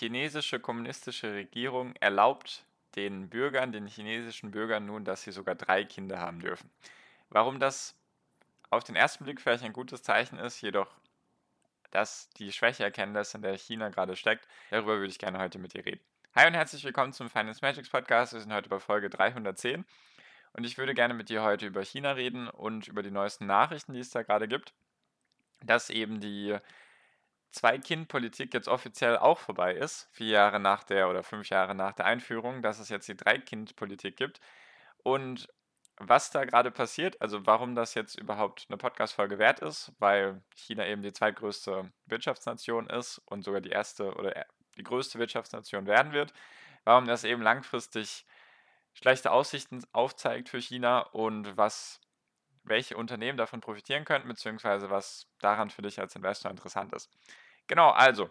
Chinesische kommunistische Regierung erlaubt den Bürgern, den chinesischen Bürgern nun, dass sie sogar drei Kinder haben dürfen. Warum das auf den ersten Blick vielleicht ein gutes Zeichen ist, jedoch dass die Schwächeerkenntnis, in der China gerade steckt, darüber würde ich gerne heute mit dir reden. Hi und herzlich willkommen zum Finance Magics Podcast. Wir sind heute bei Folge 310 und ich würde gerne mit dir heute über China reden und über die neuesten Nachrichten, die es da gerade gibt, dass eben die Zwei-Kind-Politik jetzt offiziell auch vorbei ist, vier Jahre nach der oder fünf Jahre nach der Einführung, dass es jetzt die Drei-Kind-Politik gibt. Und was da gerade passiert, also warum das jetzt überhaupt eine Podcast-Folge wert ist, weil China eben die zweitgrößte Wirtschaftsnation ist und sogar die erste oder die größte Wirtschaftsnation werden wird, warum das eben langfristig schlechte Aussichten aufzeigt für China und was welche Unternehmen davon profitieren könnten, beziehungsweise was daran für dich als Investor interessant ist. Genau, also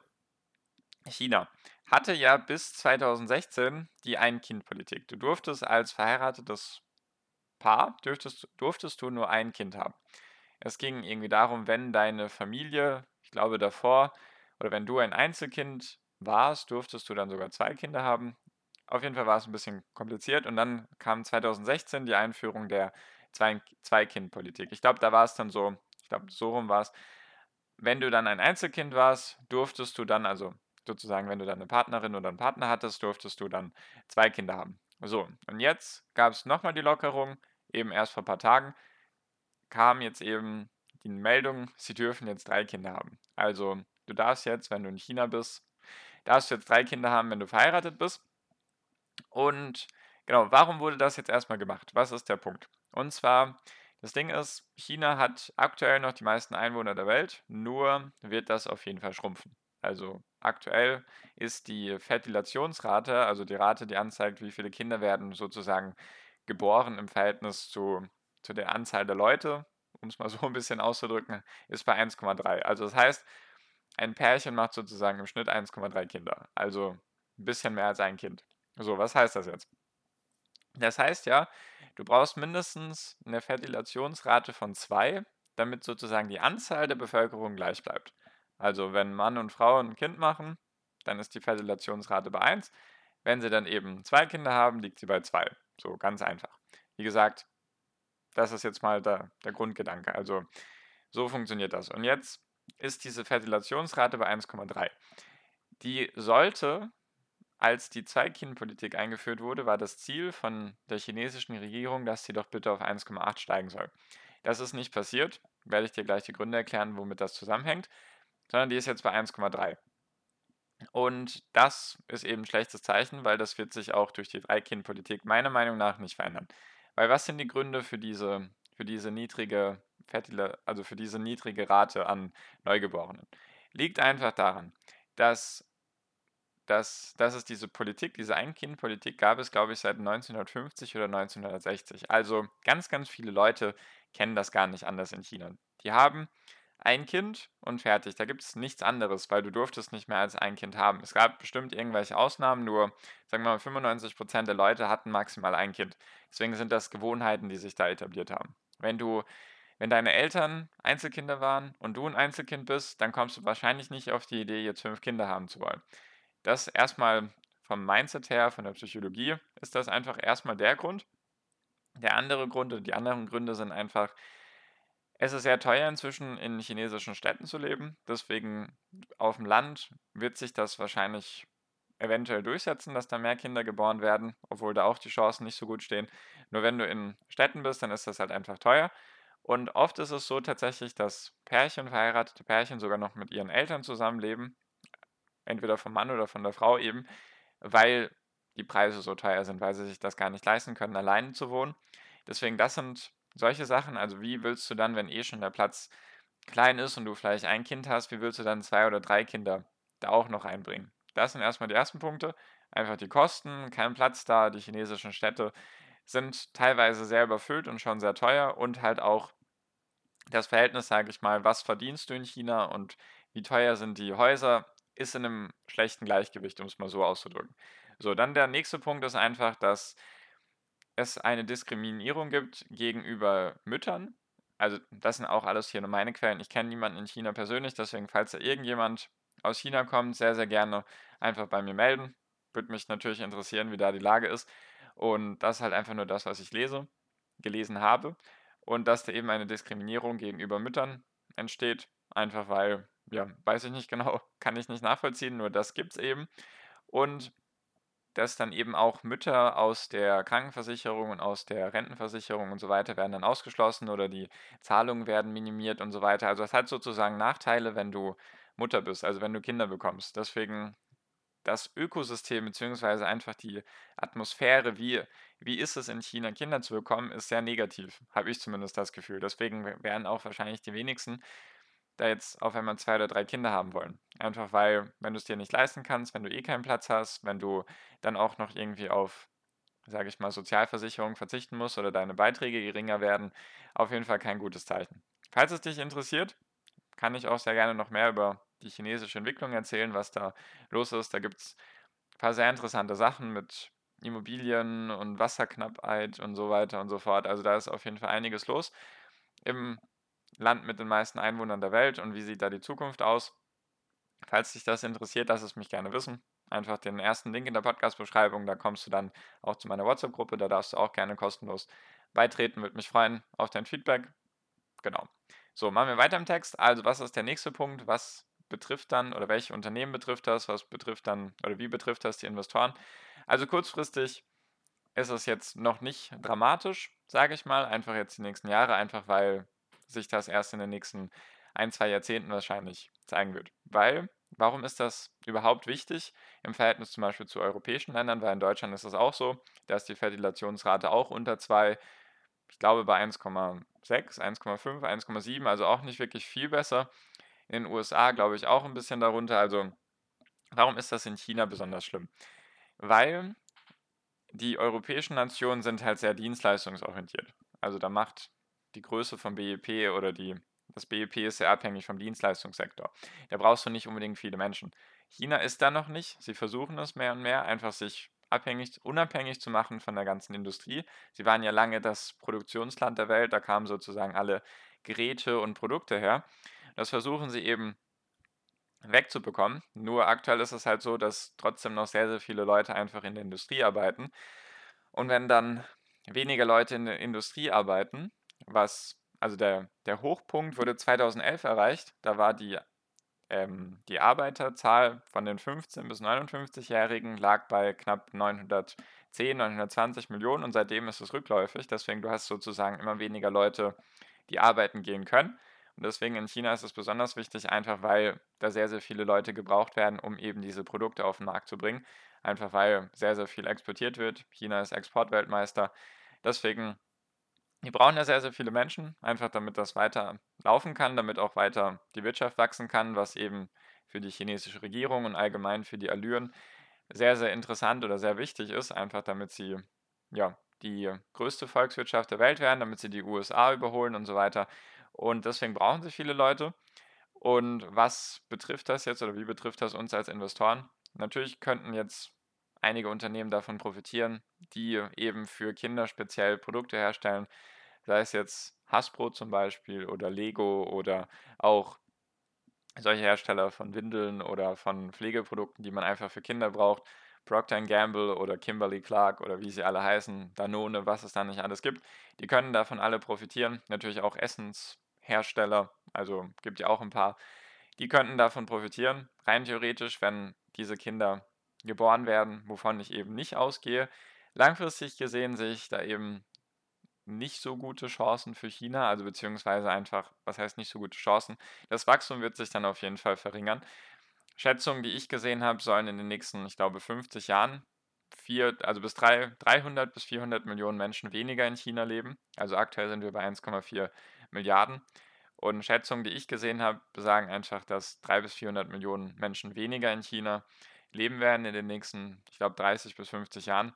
China hatte ja bis 2016 die Ein-Kind-Politik. Du durftest als verheiratetes Paar, dürftest, durftest du nur ein Kind haben. Es ging irgendwie darum, wenn deine Familie, ich glaube davor, oder wenn du ein Einzelkind warst, durftest du dann sogar zwei Kinder haben. Auf jeden Fall war es ein bisschen kompliziert und dann kam 2016 die Einführung der Zwei-Kind-Politik. Ich glaube, da war es dann so, ich glaube, so rum war es. Wenn du dann ein Einzelkind warst, durftest du dann, also sozusagen, wenn du dann eine Partnerin oder einen Partner hattest, durftest du dann zwei Kinder haben. So, und jetzt gab es nochmal die Lockerung, eben erst vor ein paar Tagen, kam jetzt eben die Meldung, sie dürfen jetzt drei Kinder haben. Also, du darfst jetzt, wenn du in China bist, darfst du jetzt drei Kinder haben, wenn du verheiratet bist. Und genau, warum wurde das jetzt erstmal gemacht? Was ist der Punkt? Und zwar, das Ding ist, China hat aktuell noch die meisten Einwohner der Welt, nur wird das auf jeden Fall schrumpfen. Also aktuell ist die Fertilationsrate, also die Rate, die anzeigt, wie viele Kinder werden sozusagen geboren im Verhältnis zu, zu der Anzahl der Leute, um es mal so ein bisschen auszudrücken, ist bei 1,3. Also das heißt, ein Pärchen macht sozusagen im Schnitt 1,3 Kinder. Also ein bisschen mehr als ein Kind. So, was heißt das jetzt? Das heißt ja, du brauchst mindestens eine Fertilationsrate von 2, damit sozusagen die Anzahl der Bevölkerung gleich bleibt. Also wenn Mann und Frau ein Kind machen, dann ist die Fertilationsrate bei 1. Wenn sie dann eben zwei Kinder haben, liegt sie bei 2. So ganz einfach. Wie gesagt, das ist jetzt mal der, der Grundgedanke. Also so funktioniert das. Und jetzt ist diese Fertilationsrate bei 1,3. Die sollte als die Zwei-Kind-Politik eingeführt wurde, war das Ziel von der chinesischen Regierung, dass sie doch bitte auf 1,8 steigen soll. Das ist nicht passiert, werde ich dir gleich die Gründe erklären, womit das zusammenhängt, sondern die ist jetzt bei 1,3. Und das ist eben ein schlechtes Zeichen, weil das wird sich auch durch die Drei-Kind-Politik meiner Meinung nach nicht verändern. Weil was sind die Gründe für diese, für diese niedrige also für diese niedrige Rate an Neugeborenen? Liegt einfach daran, dass dass, dass es diese Politik, diese Ein-Kind-Politik gab es, glaube ich, seit 1950 oder 1960. Also ganz, ganz viele Leute kennen das gar nicht anders in China. Die haben ein Kind und fertig. Da gibt es nichts anderes, weil du durftest nicht mehr als ein Kind haben. Es gab bestimmt irgendwelche Ausnahmen, nur sagen wir mal 95% der Leute hatten maximal ein Kind. Deswegen sind das Gewohnheiten, die sich da etabliert haben. Wenn du wenn deine Eltern Einzelkinder waren und du ein Einzelkind bist, dann kommst du wahrscheinlich nicht auf die Idee, jetzt fünf Kinder haben zu wollen. Das erstmal vom Mindset her, von der Psychologie, ist das einfach erstmal der Grund. Der andere Grund und die anderen Gründe sind einfach, es ist sehr teuer inzwischen in chinesischen Städten zu leben. Deswegen auf dem Land wird sich das wahrscheinlich eventuell durchsetzen, dass da mehr Kinder geboren werden, obwohl da auch die Chancen nicht so gut stehen. Nur wenn du in Städten bist, dann ist das halt einfach teuer. Und oft ist es so tatsächlich, dass Pärchen, verheiratete Pärchen sogar noch mit ihren Eltern zusammenleben entweder vom Mann oder von der Frau eben, weil die Preise so teuer sind, weil sie sich das gar nicht leisten können, alleine zu wohnen. Deswegen, das sind solche Sachen. Also, wie willst du dann, wenn eh schon der Platz klein ist und du vielleicht ein Kind hast, wie willst du dann zwei oder drei Kinder da auch noch einbringen? Das sind erstmal die ersten Punkte. Einfach die Kosten, kein Platz da, die chinesischen Städte sind teilweise sehr überfüllt und schon sehr teuer und halt auch das Verhältnis, sage ich mal, was verdienst du in China und wie teuer sind die Häuser, ist in einem schlechten Gleichgewicht, um es mal so auszudrücken. So, dann der nächste Punkt ist einfach, dass es eine Diskriminierung gibt gegenüber Müttern. Also das sind auch alles hier nur meine Quellen. Ich kenne niemanden in China persönlich, deswegen falls da irgendjemand aus China kommt, sehr, sehr gerne einfach bei mir melden. Würde mich natürlich interessieren, wie da die Lage ist. Und das ist halt einfach nur das, was ich lese, gelesen habe. Und dass da eben eine Diskriminierung gegenüber Müttern entsteht. Einfach weil, ja, weiß ich nicht genau, kann ich nicht nachvollziehen, nur das gibt es eben. Und dass dann eben auch Mütter aus der Krankenversicherung und aus der Rentenversicherung und so weiter werden dann ausgeschlossen oder die Zahlungen werden minimiert und so weiter. Also es hat sozusagen Nachteile, wenn du Mutter bist, also wenn du Kinder bekommst. Deswegen das Ökosystem beziehungsweise einfach die Atmosphäre, wie, wie ist es in China, Kinder zu bekommen, ist sehr negativ, habe ich zumindest das Gefühl. Deswegen werden auch wahrscheinlich die wenigsten da jetzt auf einmal zwei oder drei Kinder haben wollen. Einfach weil, wenn du es dir nicht leisten kannst, wenn du eh keinen Platz hast, wenn du dann auch noch irgendwie auf, sage ich mal, Sozialversicherung verzichten musst oder deine Beiträge geringer werden, auf jeden Fall kein gutes Zeichen. Falls es dich interessiert, kann ich auch sehr gerne noch mehr über die chinesische Entwicklung erzählen, was da los ist. Da gibt es ein paar sehr interessante Sachen mit Immobilien und Wasserknappheit und so weiter und so fort. Also da ist auf jeden Fall einiges los im Land mit den meisten Einwohnern der Welt und wie sieht da die Zukunft aus. Falls dich das interessiert, lass es mich gerne wissen. Einfach den ersten Link in der Podcast-Beschreibung, da kommst du dann auch zu meiner WhatsApp-Gruppe, da darfst du auch gerne kostenlos beitreten, würde mich freuen auf dein Feedback. Genau. So, machen wir weiter im Text. Also, was ist der nächste Punkt? Was betrifft dann oder welche Unternehmen betrifft das? Was betrifft dann oder wie betrifft das die Investoren? Also kurzfristig ist es jetzt noch nicht dramatisch, sage ich mal, einfach jetzt die nächsten Jahre, einfach weil sich das erst in den nächsten ein, zwei Jahrzehnten wahrscheinlich zeigen wird. Weil, warum ist das überhaupt wichtig im Verhältnis zum Beispiel zu europäischen Ländern? Weil in Deutschland ist es auch so, dass die Fertilationsrate auch unter 2, ich glaube bei 1,6, 1,5, 1,7, also auch nicht wirklich viel besser. In den USA glaube ich auch ein bisschen darunter. Also warum ist das in China besonders schlimm? Weil die europäischen Nationen sind halt sehr dienstleistungsorientiert. Also da macht die Größe vom BIP oder die, das BIP ist sehr abhängig vom Dienstleistungssektor. Da brauchst du nicht unbedingt viele Menschen. China ist da noch nicht. Sie versuchen es mehr und mehr, einfach sich abhängig, unabhängig zu machen von der ganzen Industrie. Sie waren ja lange das Produktionsland der Welt, da kamen sozusagen alle Geräte und Produkte her. Das versuchen sie eben wegzubekommen. Nur aktuell ist es halt so, dass trotzdem noch sehr, sehr viele Leute einfach in der Industrie arbeiten. Und wenn dann weniger Leute in der Industrie arbeiten, was, also der, der Hochpunkt wurde 2011 erreicht. Da war die, ähm, die Arbeiterzahl von den 15- bis 59-Jährigen lag bei knapp 910, 920 Millionen und seitdem ist es rückläufig. Deswegen, du hast sozusagen immer weniger Leute, die arbeiten gehen können. Und deswegen in China ist es besonders wichtig, einfach weil da sehr, sehr viele Leute gebraucht werden, um eben diese Produkte auf den Markt zu bringen. Einfach weil sehr, sehr viel exportiert wird. China ist Exportweltmeister. Deswegen die brauchen ja sehr, sehr viele Menschen, einfach damit das weiter laufen kann, damit auch weiter die Wirtschaft wachsen kann, was eben für die chinesische Regierung und allgemein für die Allüren sehr, sehr interessant oder sehr wichtig ist, einfach damit sie ja, die größte Volkswirtschaft der Welt werden, damit sie die USA überholen und so weiter. Und deswegen brauchen sie viele Leute. Und was betrifft das jetzt oder wie betrifft das uns als Investoren? Natürlich könnten jetzt einige Unternehmen davon profitieren, die eben für Kinder speziell Produkte herstellen, sei es jetzt Hasbro zum Beispiel oder Lego oder auch solche Hersteller von Windeln oder von Pflegeprodukten, die man einfach für Kinder braucht. Procter Gamble oder Kimberly Clark oder wie sie alle heißen, Danone, was es da nicht alles gibt, die können davon alle profitieren. Natürlich auch Essenshersteller, also gibt ja auch ein paar, die könnten davon profitieren. Rein theoretisch, wenn diese Kinder geboren werden, wovon ich eben nicht ausgehe. Langfristig gesehen sehe ich da eben nicht so gute Chancen für China, also beziehungsweise einfach, was heißt nicht so gute Chancen? Das Wachstum wird sich dann auf jeden Fall verringern. Schätzungen, die ich gesehen habe, sollen in den nächsten, ich glaube, 50 Jahren vier, also bis drei, 300 bis 400 Millionen Menschen weniger in China leben. Also aktuell sind wir bei 1,4 Milliarden. Und Schätzungen, die ich gesehen habe, sagen einfach, dass 300 bis 400 Millionen Menschen weniger in China leben werden in den nächsten, ich glaube, 30 bis 50 Jahren.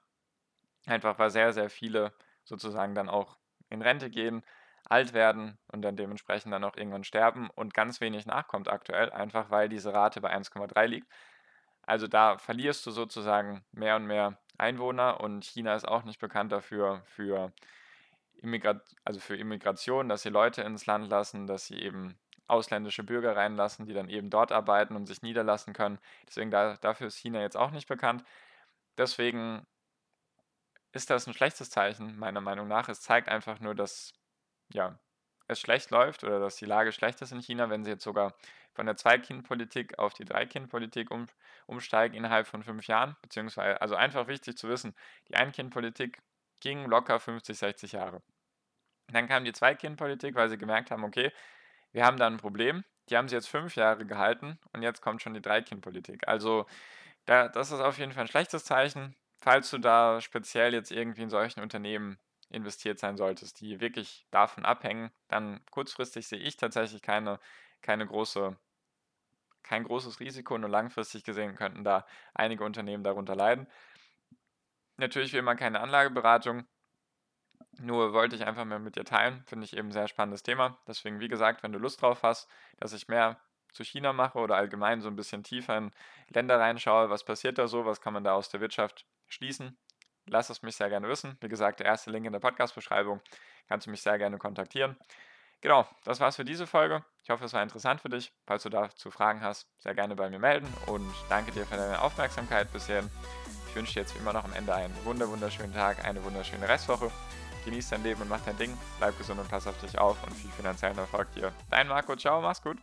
Einfach weil sehr, sehr viele sozusagen dann auch in Rente gehen, alt werden und dann dementsprechend dann auch irgendwann sterben und ganz wenig nachkommt aktuell, einfach weil diese Rate bei 1,3 liegt. Also da verlierst du sozusagen mehr und mehr Einwohner und China ist auch nicht bekannt dafür, für, Immigrat also für Immigration, dass sie Leute ins Land lassen, dass sie eben ausländische Bürger reinlassen, die dann eben dort arbeiten und sich niederlassen können. Deswegen da, dafür ist China jetzt auch nicht bekannt. Deswegen ist das ein schlechtes Zeichen, meiner Meinung nach. Es zeigt einfach nur, dass ja, es schlecht läuft oder dass die Lage schlecht ist in China, wenn sie jetzt sogar von der Zwei-Kind-Politik auf die Drei-Kind-Politik um, umsteigen innerhalb von fünf Jahren. Beziehungsweise, also einfach wichtig zu wissen, die Ein-Kind-Politik ging locker 50, 60 Jahre. Dann kam die Zwei-Kind-Politik, weil sie gemerkt haben, okay, wir haben da ein Problem. Die haben sie jetzt fünf Jahre gehalten und jetzt kommt schon die Drei-Kind-Politik. Also da, das ist auf jeden Fall ein schlechtes Zeichen. Falls du da speziell jetzt irgendwie in solchen Unternehmen investiert sein solltest, die wirklich davon abhängen, dann kurzfristig sehe ich tatsächlich keine, keine große, kein großes Risiko, nur langfristig gesehen könnten da einige Unternehmen darunter leiden. Natürlich will man keine Anlageberatung, nur wollte ich einfach mal mit dir teilen. Finde ich eben ein sehr spannendes Thema. Deswegen, wie gesagt, wenn du Lust drauf hast, dass ich mehr zu China mache oder allgemein so ein bisschen tiefer in Länder reinschaue, was passiert da so, was kann man da aus der Wirtschaft schließen, lass es mich sehr gerne wissen. Wie gesagt, der erste Link in der Podcast-Beschreibung. Kannst du mich sehr gerne kontaktieren. Genau, das war's für diese Folge. Ich hoffe, es war interessant für dich. Falls du dazu Fragen hast, sehr gerne bei mir melden und danke dir für deine Aufmerksamkeit bisher. Ich wünsche dir jetzt wie immer noch am Ende einen wunderschönen Tag, eine wunderschöne Restwoche. Genieß dein Leben und mach dein Ding. Bleib gesund und pass auf dich auf und viel finanziellen Erfolg dir. Dein Marco, ciao, mach's gut.